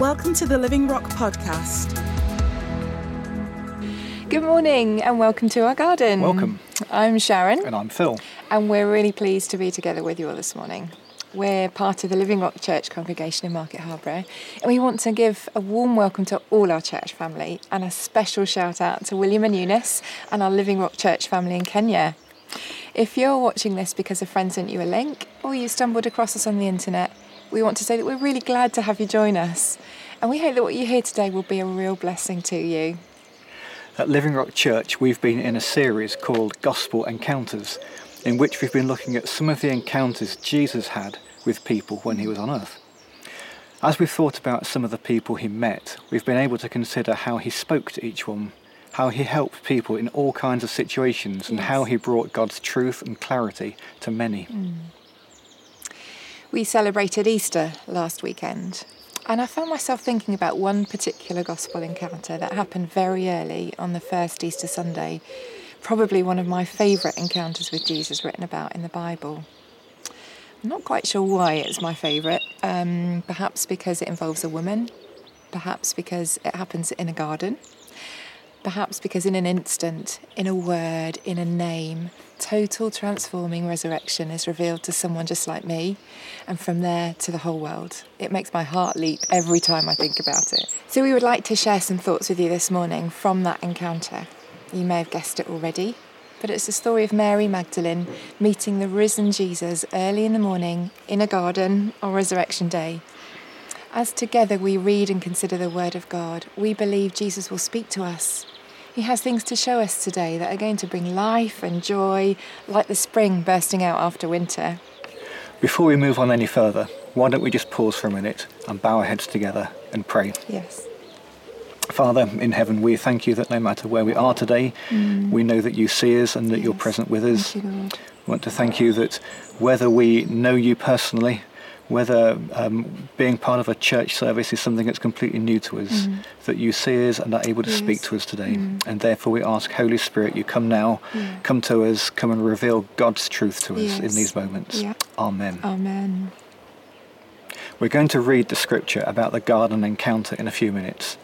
Welcome to the Living Rock podcast. Good morning and welcome to our garden. Welcome. I'm Sharon And I'm Phil. and we're really pleased to be together with you all this morning. We're part of the Living Rock Church congregation in Market Harborough and we want to give a warm welcome to all our church family and a special shout out to William and Eunice and our Living Rock Church family in Kenya. If you're watching this because a friend sent you a link or you stumbled across us on the internet, we want to say that we're really glad to have you join us. And we hope that what you hear today will be a real blessing to you. At Living Rock Church, we've been in a series called Gospel Encounters, in which we've been looking at some of the encounters Jesus had with people when he was on earth. As we've thought about some of the people he met, we've been able to consider how he spoke to each one, how he helped people in all kinds of situations, and Yes. how he brought God's truth and clarity to many. Mm. We celebrated Easter last weekend, and I found myself thinking about one particular gospel encounter that happened very early on the first Easter Sunday, probably one of my favourite encounters with Jesus written about in the Bible. I'm not quite sure why it's my favourite, um, perhaps because it involves a woman, perhaps because it happens in a garden. Perhaps because in an instant, in a word, in a name, total transforming resurrection is revealed to someone just like me, and from there to the whole world. It makes my heart leap every time I think about it. So, we would like to share some thoughts with you this morning from that encounter. You may have guessed it already, but it's the story of Mary Magdalene meeting the risen Jesus early in the morning in a garden on Resurrection Day. As together we read and consider the Word of God, we believe Jesus will speak to us. He has things to show us today that are going to bring life and joy, like the spring bursting out after winter. Before we move on any further, why don't we just pause for a minute and bow our heads together and pray? Yes. Father in heaven, we thank you that no matter where we are today, mm. we know that you see us and that you're present with us. Thank you, Lord. We want to thank you that whether we know you personally, whether um, being part of a church service is something that's completely new to us, that you see us and are able to speak to us today. And therefore we ask, Holy Spirit, you come now, come to us, come and reveal God's truth to us in these moments. Yeah. Amen. Amen. We're going to read the scripture about the garden encounter in a few minutes.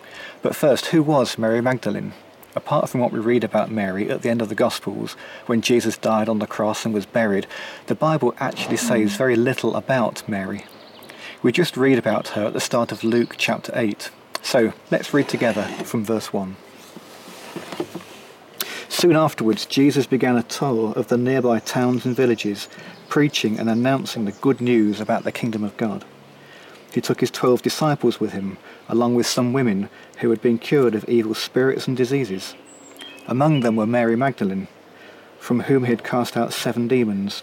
But first, who was Mary Magdalene? Apart from what we read about Mary at the end of the Gospels, when Jesus died on the cross and was buried, the Bible actually says very little about Mary. We just read about her at the start of Luke chapter 8. So let's read together from verse 1. Soon afterwards, Jesus began a tour of the nearby towns and villages, preaching and announcing the good news about the kingdom of God. He took his twelve disciples with him, along with some women who had been cured of evil spirits and diseases. Among them were Mary Magdalene, from whom he had cast out seven demons,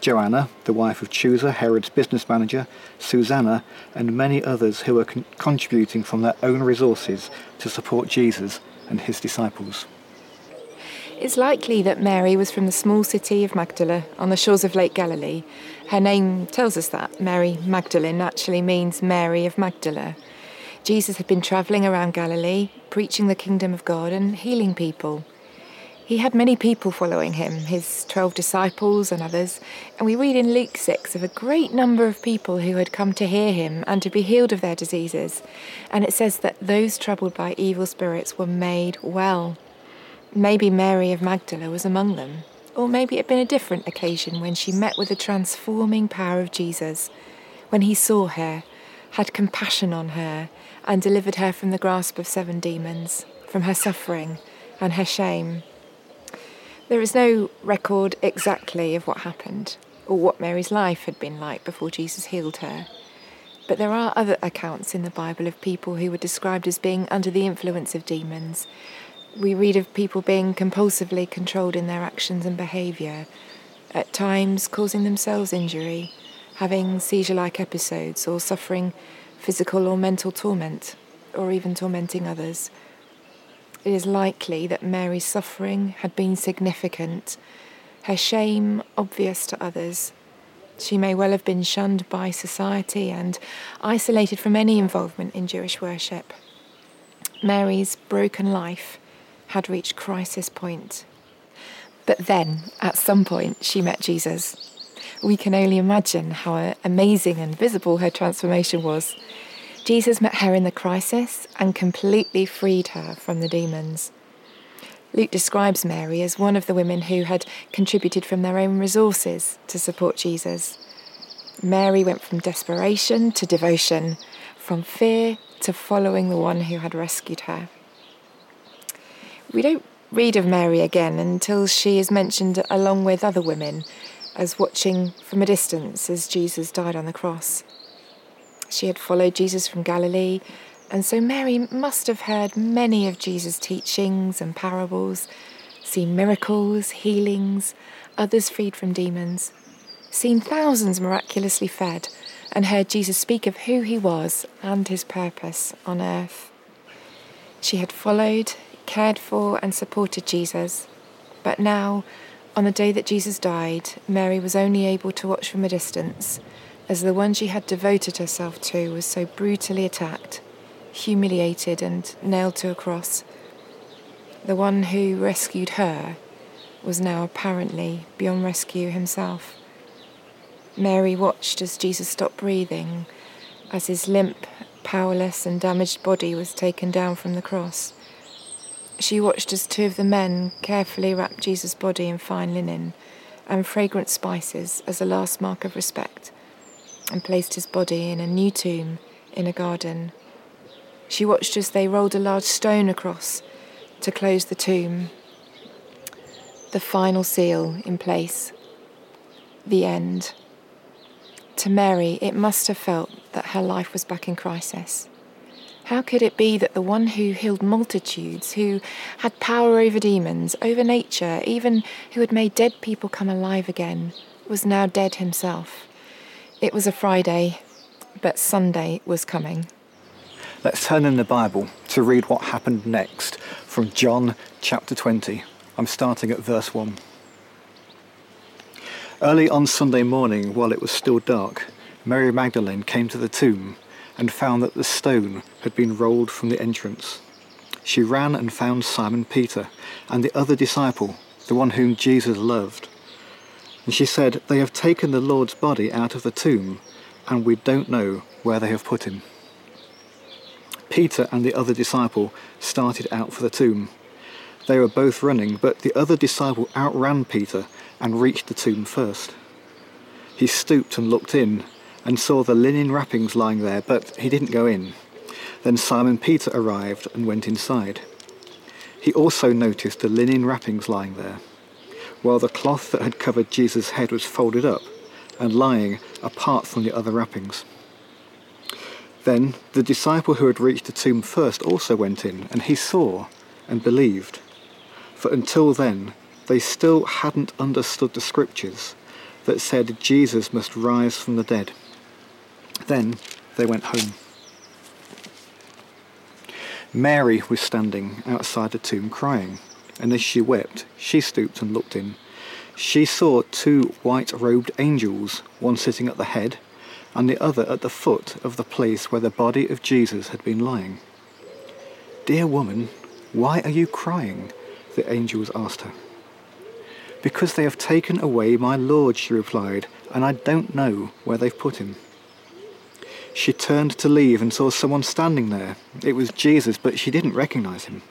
Joanna, the wife of Chuza, Herod's business manager, Susanna, and many others who were con- contributing from their own resources to support Jesus and his disciples. It's likely that Mary was from the small city of Magdala on the shores of Lake Galilee. Her name tells us that. Mary Magdalene actually means Mary of Magdala. Jesus had been travelling around Galilee, preaching the kingdom of God and healing people. He had many people following him, his 12 disciples and others, and we read in Luke 6 of a great number of people who had come to hear him and to be healed of their diseases. And it says that those troubled by evil spirits were made well. Maybe Mary of Magdala was among them. Or maybe it had been a different occasion when she met with the transforming power of Jesus, when he saw her, had compassion on her, and delivered her from the grasp of seven demons, from her suffering and her shame. There is no record exactly of what happened, or what Mary's life had been like before Jesus healed her. But there are other accounts in the Bible of people who were described as being under the influence of demons, we read of people being compulsively controlled in their actions and behaviour, at times causing themselves injury, having seizure like episodes, or suffering physical or mental torment, or even tormenting others. It is likely that Mary's suffering had been significant, her shame obvious to others. She may well have been shunned by society and isolated from any involvement in Jewish worship. Mary's broken life had reached crisis point. But then, at some point, she met Jesus. We can only imagine how amazing and visible her transformation was. Jesus met her in the crisis and completely freed her from the demons. Luke describes Mary as one of the women who had contributed from their own resources to support Jesus. Mary went from desperation to devotion, from fear to following the one who had rescued her. We don't read of Mary again until she is mentioned along with other women as watching from a distance as Jesus died on the cross. She had followed Jesus from Galilee and so Mary must have heard many of Jesus' teachings and parables, seen miracles, healings, others freed from demons, seen thousands miraculously fed, and heard Jesus speak of who he was and his purpose on earth. She had followed, cared for, and supported Jesus, but now, on the day that Jesus died, Mary was only able to watch from a distance as the one she had devoted herself to was so brutally attacked humiliated and nailed to a cross. The one who rescued her was now apparently beyond rescue himself. Mary watched as Jesus stopped breathing, as his limp, powerless, and damaged body was taken down from the cross. She watched as two of the men carefully wrapped Jesus' body in fine linen and fragrant spices as a last mark of respect, and placed his body in a new tomb in a garden she watched as they rolled a large stone across to close the tomb. The final seal in place. The end. To Mary, it must have felt that her life was back in crisis. How could it be that the one who healed multitudes, who had power over demons, over nature, even who had made dead people come alive again, was now dead himself? It was a Friday, but Sunday was coming. Let's turn in the Bible to read what happened next from John chapter 20. I'm starting at verse 1. Early on Sunday morning, while it was still dark, Mary Magdalene came to the tomb and found that the stone had been rolled from the entrance. She ran and found Simon Peter and the other disciple, the one whom Jesus loved. And she said, They have taken the Lord's body out of the tomb, and we don't know where they have put him. Peter and the other disciple started out for the tomb. They were both running, but the other disciple outran Peter and reached the tomb first. He stooped and looked in and saw the linen wrappings lying there, but he didn't go in. Then Simon Peter arrived and went inside. He also noticed the linen wrappings lying there, while the cloth that had covered Jesus' head was folded up and lying apart from the other wrappings. Then the disciple who had reached the tomb first also went in, and he saw and believed. For until then, they still hadn't understood the scriptures that said Jesus must rise from the dead. Then they went home. Mary was standing outside the tomb crying, and as she wept, she stooped and looked in. She saw two white robed angels, one sitting at the head and the other at the foot of the place where the body of Jesus had been lying. Dear woman, why are you crying? the angels asked her. Because they have taken away my Lord, she replied, and I don't know where they've put him. She turned to leave and saw someone standing there. It was Jesus, but she didn't recognize him.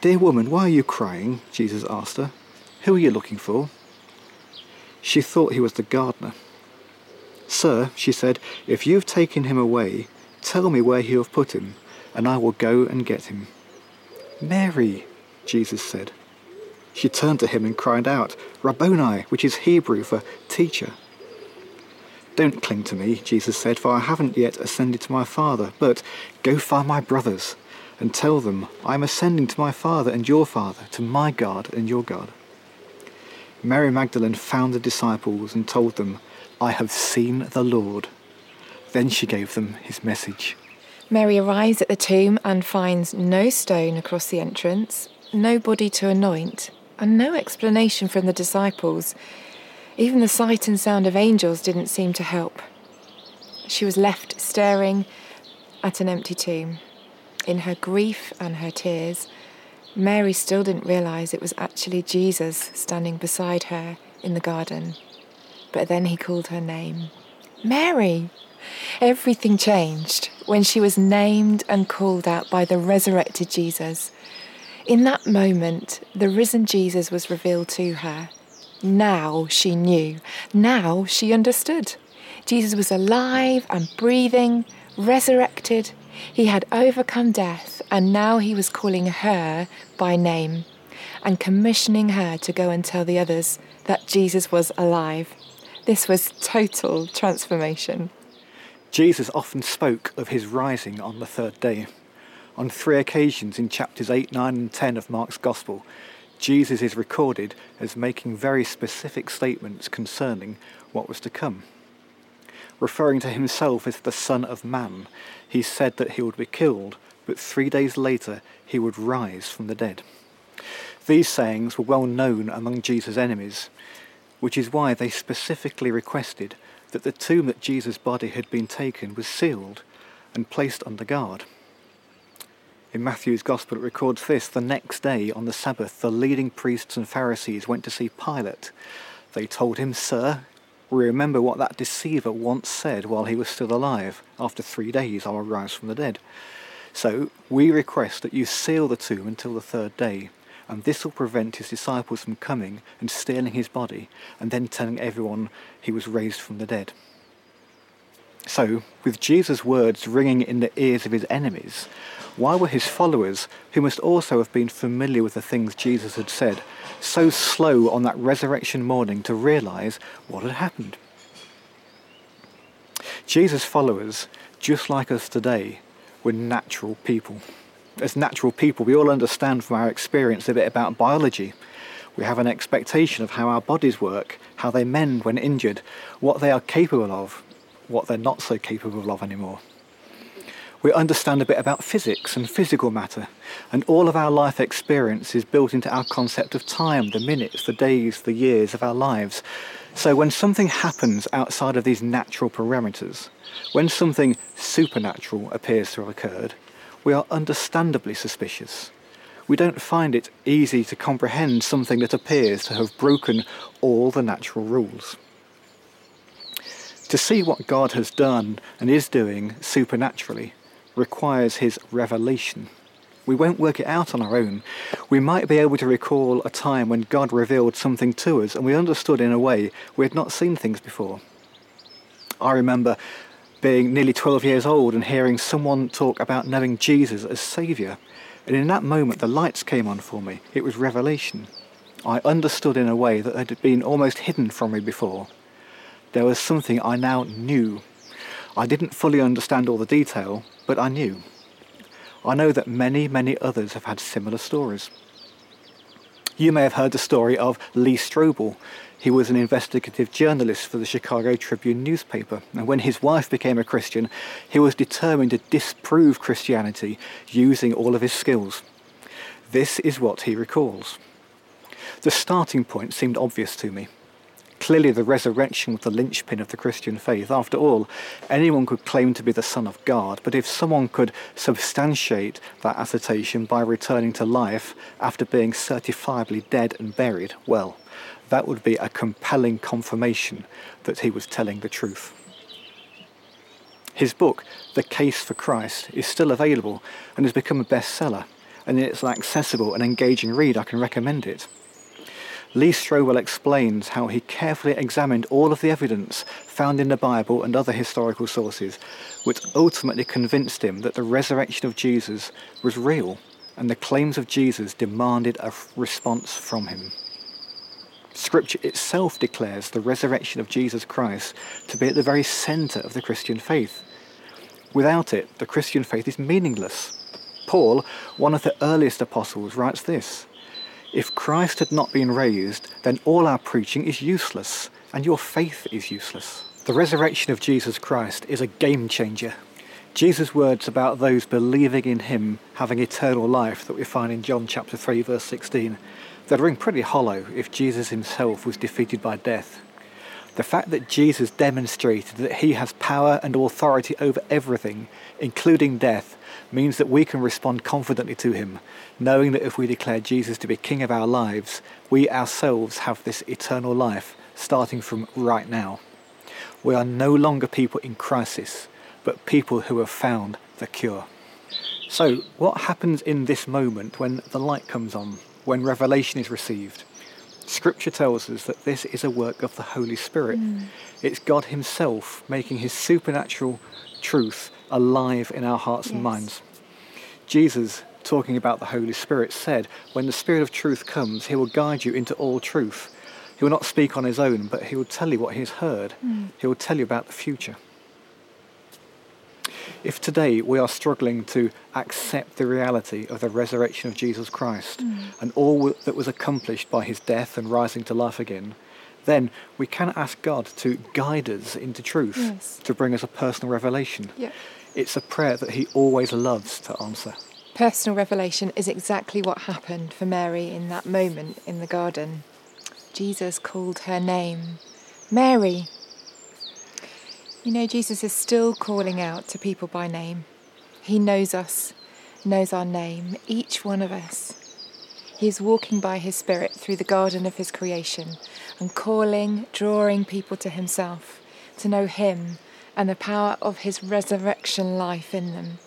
Dear woman, why are you crying? Jesus asked her. Who are you looking for? She thought he was the gardener. Sir, she said, if you've taken him away, tell me where you have put him, and I will go and get him. Mary, Jesus said. She turned to him and cried out, Rabboni, which is Hebrew for teacher. Don't cling to me, Jesus said, for I haven't yet ascended to my Father, but go find my brothers and tell them, I am ascending to my Father and your Father, to my God and your God. Mary Magdalene found the disciples and told them, I have seen the Lord. Then she gave them his message. Mary arrives at the tomb and finds no stone across the entrance, no body to anoint, and no explanation from the disciples. Even the sight and sound of angels didn't seem to help. She was left staring at an empty tomb. In her grief and her tears, Mary still didn't realize it was actually Jesus standing beside her in the garden. But then he called her name Mary. Everything changed when she was named and called out by the resurrected Jesus. In that moment, the risen Jesus was revealed to her. Now she knew. Now she understood. Jesus was alive and breathing, resurrected. He had overcome death, and now he was calling her by name and commissioning her to go and tell the others that Jesus was alive. This was total transformation. Jesus often spoke of his rising on the third day. On three occasions in chapters 8, 9, and 10 of Mark's Gospel, Jesus is recorded as making very specific statements concerning what was to come. Referring to himself as the Son of Man, he said that he would be killed, but three days later he would rise from the dead. These sayings were well known among Jesus' enemies, which is why they specifically requested that the tomb that Jesus' body had been taken was sealed and placed under guard. In Matthew's Gospel, it records this The next day, on the Sabbath, the leading priests and Pharisees went to see Pilate. They told him, Sir, we remember what that deceiver once said while he was still alive. After three days, I will rise from the dead. So we request that you seal the tomb until the third day, and this will prevent his disciples from coming and stealing his body and then telling everyone he was raised from the dead. So, with Jesus' words ringing in the ears of his enemies, why were his followers, who must also have been familiar with the things Jesus had said, so slow on that resurrection morning to realize what had happened? Jesus' followers, just like us today, were natural people. As natural people, we all understand from our experience a bit about biology. We have an expectation of how our bodies work, how they mend when injured, what they are capable of, what they're not so capable of anymore. We understand a bit about physics and physical matter, and all of our life experience is built into our concept of time, the minutes, the days, the years of our lives. So when something happens outside of these natural parameters, when something supernatural appears to have occurred, we are understandably suspicious. We don't find it easy to comprehend something that appears to have broken all the natural rules. To see what God has done and is doing supernaturally requires His revelation. We won't work it out on our own. We might be able to recall a time when God revealed something to us and we understood in a way we had not seen things before. I remember being nearly 12 years old and hearing someone talk about knowing Jesus as Saviour. And in that moment, the lights came on for me. It was revelation. I understood in a way that had been almost hidden from me before. There was something I now knew. I didn't fully understand all the detail, but I knew. I know that many, many others have had similar stories. You may have heard the story of Lee Strobel. He was an investigative journalist for the Chicago Tribune newspaper, and when his wife became a Christian, he was determined to disprove Christianity using all of his skills. This is what he recalls. The starting point seemed obvious to me. Clearly, the resurrection was the linchpin of the Christian faith. After all, anyone could claim to be the Son of God, but if someone could substantiate that assertion by returning to life after being certifiably dead and buried, well, that would be a compelling confirmation that he was telling the truth. His book, The Case for Christ, is still available and has become a bestseller, and it's an accessible and engaging read. I can recommend it. Lee Strobel explains how he carefully examined all of the evidence found in the Bible and other historical sources, which ultimately convinced him that the resurrection of Jesus was real and the claims of Jesus demanded a response from him. Scripture itself declares the resurrection of Jesus Christ to be at the very centre of the Christian faith. Without it, the Christian faith is meaningless. Paul, one of the earliest apostles, writes this if Christ had not been raised, then all our preaching is useless, and your faith is useless. The resurrection of Jesus Christ is a game changer. Jesus' words about those believing in him having eternal life that we find in John chapter 3 verse 16, they'd ring pretty hollow if Jesus himself was defeated by death. The fact that Jesus demonstrated that he has power and authority over everything, including death, means that we can respond confidently to him, knowing that if we declare Jesus to be King of our lives, we ourselves have this eternal life starting from right now. We are no longer people in crisis, but people who have found the cure. So, what happens in this moment when the light comes on, when revelation is received? Scripture tells us that this is a work of the Holy Spirit. Mm. It's God Himself making His supernatural truth alive in our hearts yes. and minds. Jesus, talking about the Holy Spirit, said, When the Spirit of truth comes, He will guide you into all truth. He will not speak on His own, but He will tell you what He has heard. Mm. He will tell you about the future. If today we are struggling to accept the reality of the resurrection of Jesus Christ mm. and all that was accomplished by his death and rising to life again, then we can ask God to guide us into truth, yes. to bring us a personal revelation. Yeah. It's a prayer that he always loves to answer. Personal revelation is exactly what happened for Mary in that moment in the garden. Jesus called her name, Mary. You know, Jesus is still calling out to people by name. He knows us, knows our name, each one of us. He is walking by His Spirit through the garden of His creation and calling, drawing people to Himself, to know Him and the power of His resurrection life in them.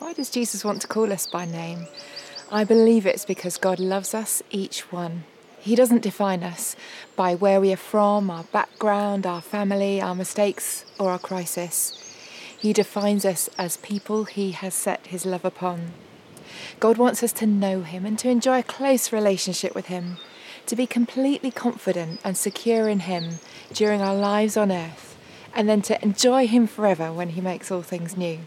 Why does Jesus want to call us by name? I believe it's because God loves us, each one. He doesn't define us by where we are from, our background, our family, our mistakes, or our crisis. He defines us as people He has set His love upon. God wants us to know Him and to enjoy a close relationship with Him, to be completely confident and secure in Him during our lives on earth, and then to enjoy Him forever when He makes all things new.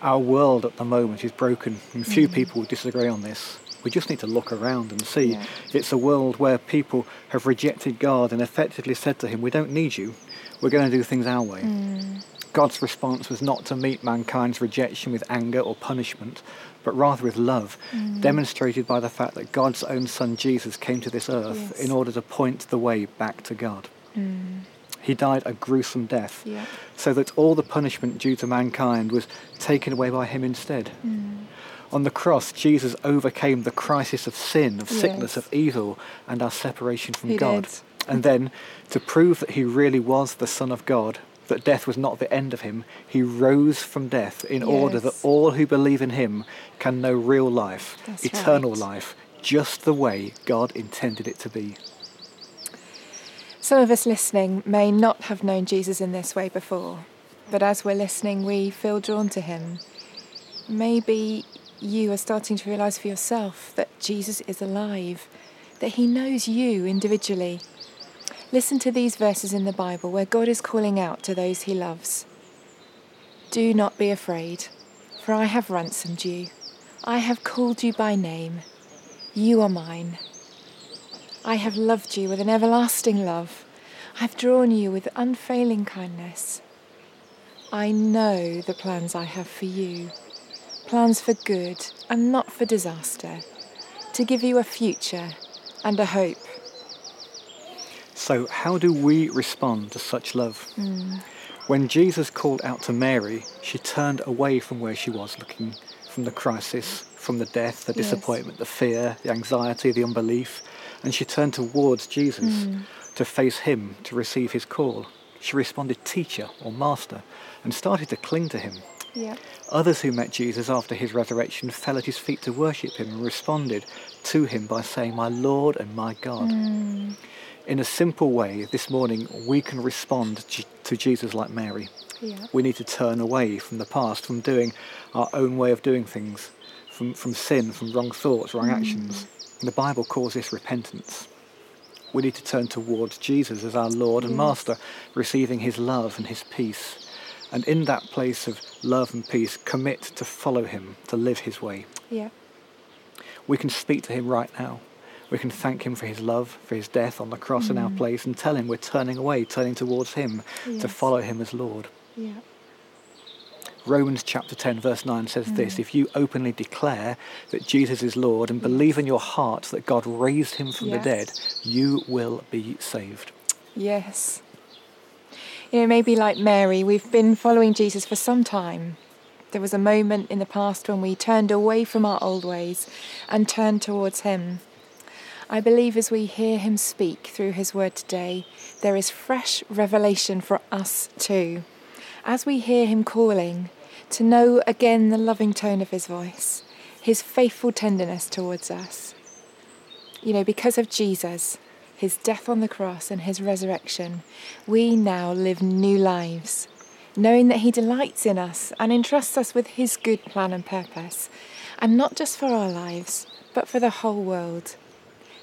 Our world at the moment is broken, and few mm. people disagree on this. We just need to look around and see. Yeah. It's a world where people have rejected God and effectively said to Him, We don't need you. We're going to do things our way. Mm. God's response was not to meet mankind's rejection with anger or punishment, but rather with love, mm. demonstrated by the fact that God's own Son Jesus came to this earth yes. in order to point the way back to God. Mm. He died a gruesome death, yeah. so that all the punishment due to mankind was taken away by him instead. Mm. On the cross, Jesus overcame the crisis of sin, of sickness, yes. of evil, and our separation from he God. Did. And then, to prove that he really was the Son of God, that death was not the end of him, he rose from death in yes. order that all who believe in him can know real life, That's eternal right. life, just the way God intended it to be. Some of us listening may not have known Jesus in this way before, but as we're listening, we feel drawn to him. Maybe you are starting to realize for yourself that Jesus is alive, that he knows you individually. Listen to these verses in the Bible where God is calling out to those he loves. Do not be afraid, for I have ransomed you. I have called you by name. You are mine. I have loved you with an everlasting love. I've drawn you with unfailing kindness. I know the plans I have for you plans for good and not for disaster, to give you a future and a hope. So, how do we respond to such love? Mm. When Jesus called out to Mary, she turned away from where she was, looking from the crisis, from the death, the disappointment, yes. the fear, the anxiety, the unbelief, and she turned towards Jesus mm. to face him, to receive his call. She responded, Teacher or Master, and started to cling to him. Yeah. Others who met Jesus after his resurrection fell at his feet to worship him and responded to him by saying, My Lord and my God. Mm. In a simple way, this morning we can respond to Jesus like Mary. Yeah. We need to turn away from the past, from doing our own way of doing things, from, from sin, from wrong thoughts, wrong mm. actions. The Bible calls this repentance. We need to turn towards Jesus as our Lord and yes. Master, receiving his love and his peace and in that place of love and peace, commit to follow him, to live his way. Yeah. We can speak to him right now. We can thank him for his love, for his death on the cross mm. in our mm. place, and tell him we're turning away, turning towards him yes. to follow him as Lord. Yeah. Romans chapter 10, verse 9 says mm. this If you openly declare that Jesus is Lord and believe in your heart that God raised him from yes. the dead, you will be saved. Yes. You know, maybe like Mary, we've been following Jesus for some time. There was a moment in the past when we turned away from our old ways and turned towards Him. I believe as we hear him speak through his word today, there is fresh revelation for us too. As we hear him calling, to know again the loving tone of his voice, his faithful tenderness towards us. You know, because of Jesus, his death on the cross, and his resurrection, we now live new lives, knowing that he delights in us and entrusts us with his good plan and purpose, and not just for our lives, but for the whole world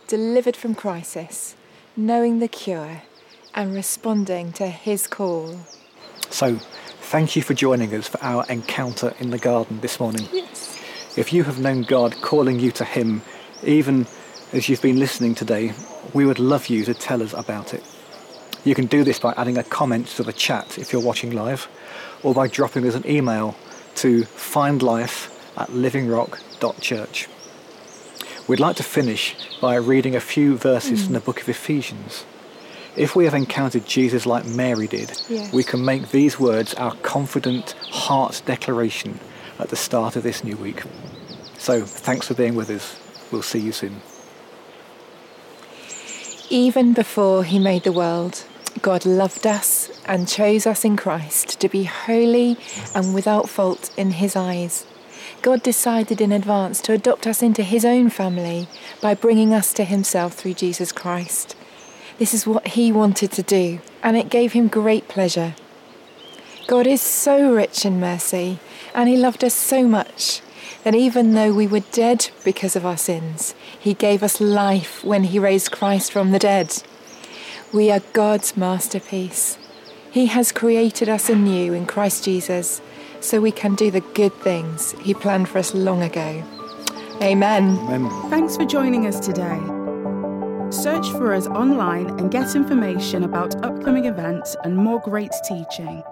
delivered from crisis, knowing the cure, and responding to His call. So, thank you for joining us for our encounter in the garden this morning. Yes. If you have known God calling you to Him, even as you've been listening today, we would love you to tell us about it. You can do this by adding a comment to the chat if you're watching live, or by dropping us an email to findlife at livingrock.church. We'd like to finish by reading a few verses mm. from the book of Ephesians. If we have encountered Jesus like Mary did, yes. we can make these words our confident heart declaration at the start of this new week. So thanks for being with us. We'll see you soon. Even before he made the world, God loved us and chose us in Christ to be holy and without fault in his eyes. God decided in advance to adopt us into His own family by bringing us to Himself through Jesus Christ. This is what He wanted to do, and it gave Him great pleasure. God is so rich in mercy, and He loved us so much that even though we were dead because of our sins, He gave us life when He raised Christ from the dead. We are God's masterpiece. He has created us anew in Christ Jesus so we can do the good things He planned for us long ago. Amen. Amen. Thanks for joining us today. Search for us online and get information about upcoming events and more great teaching.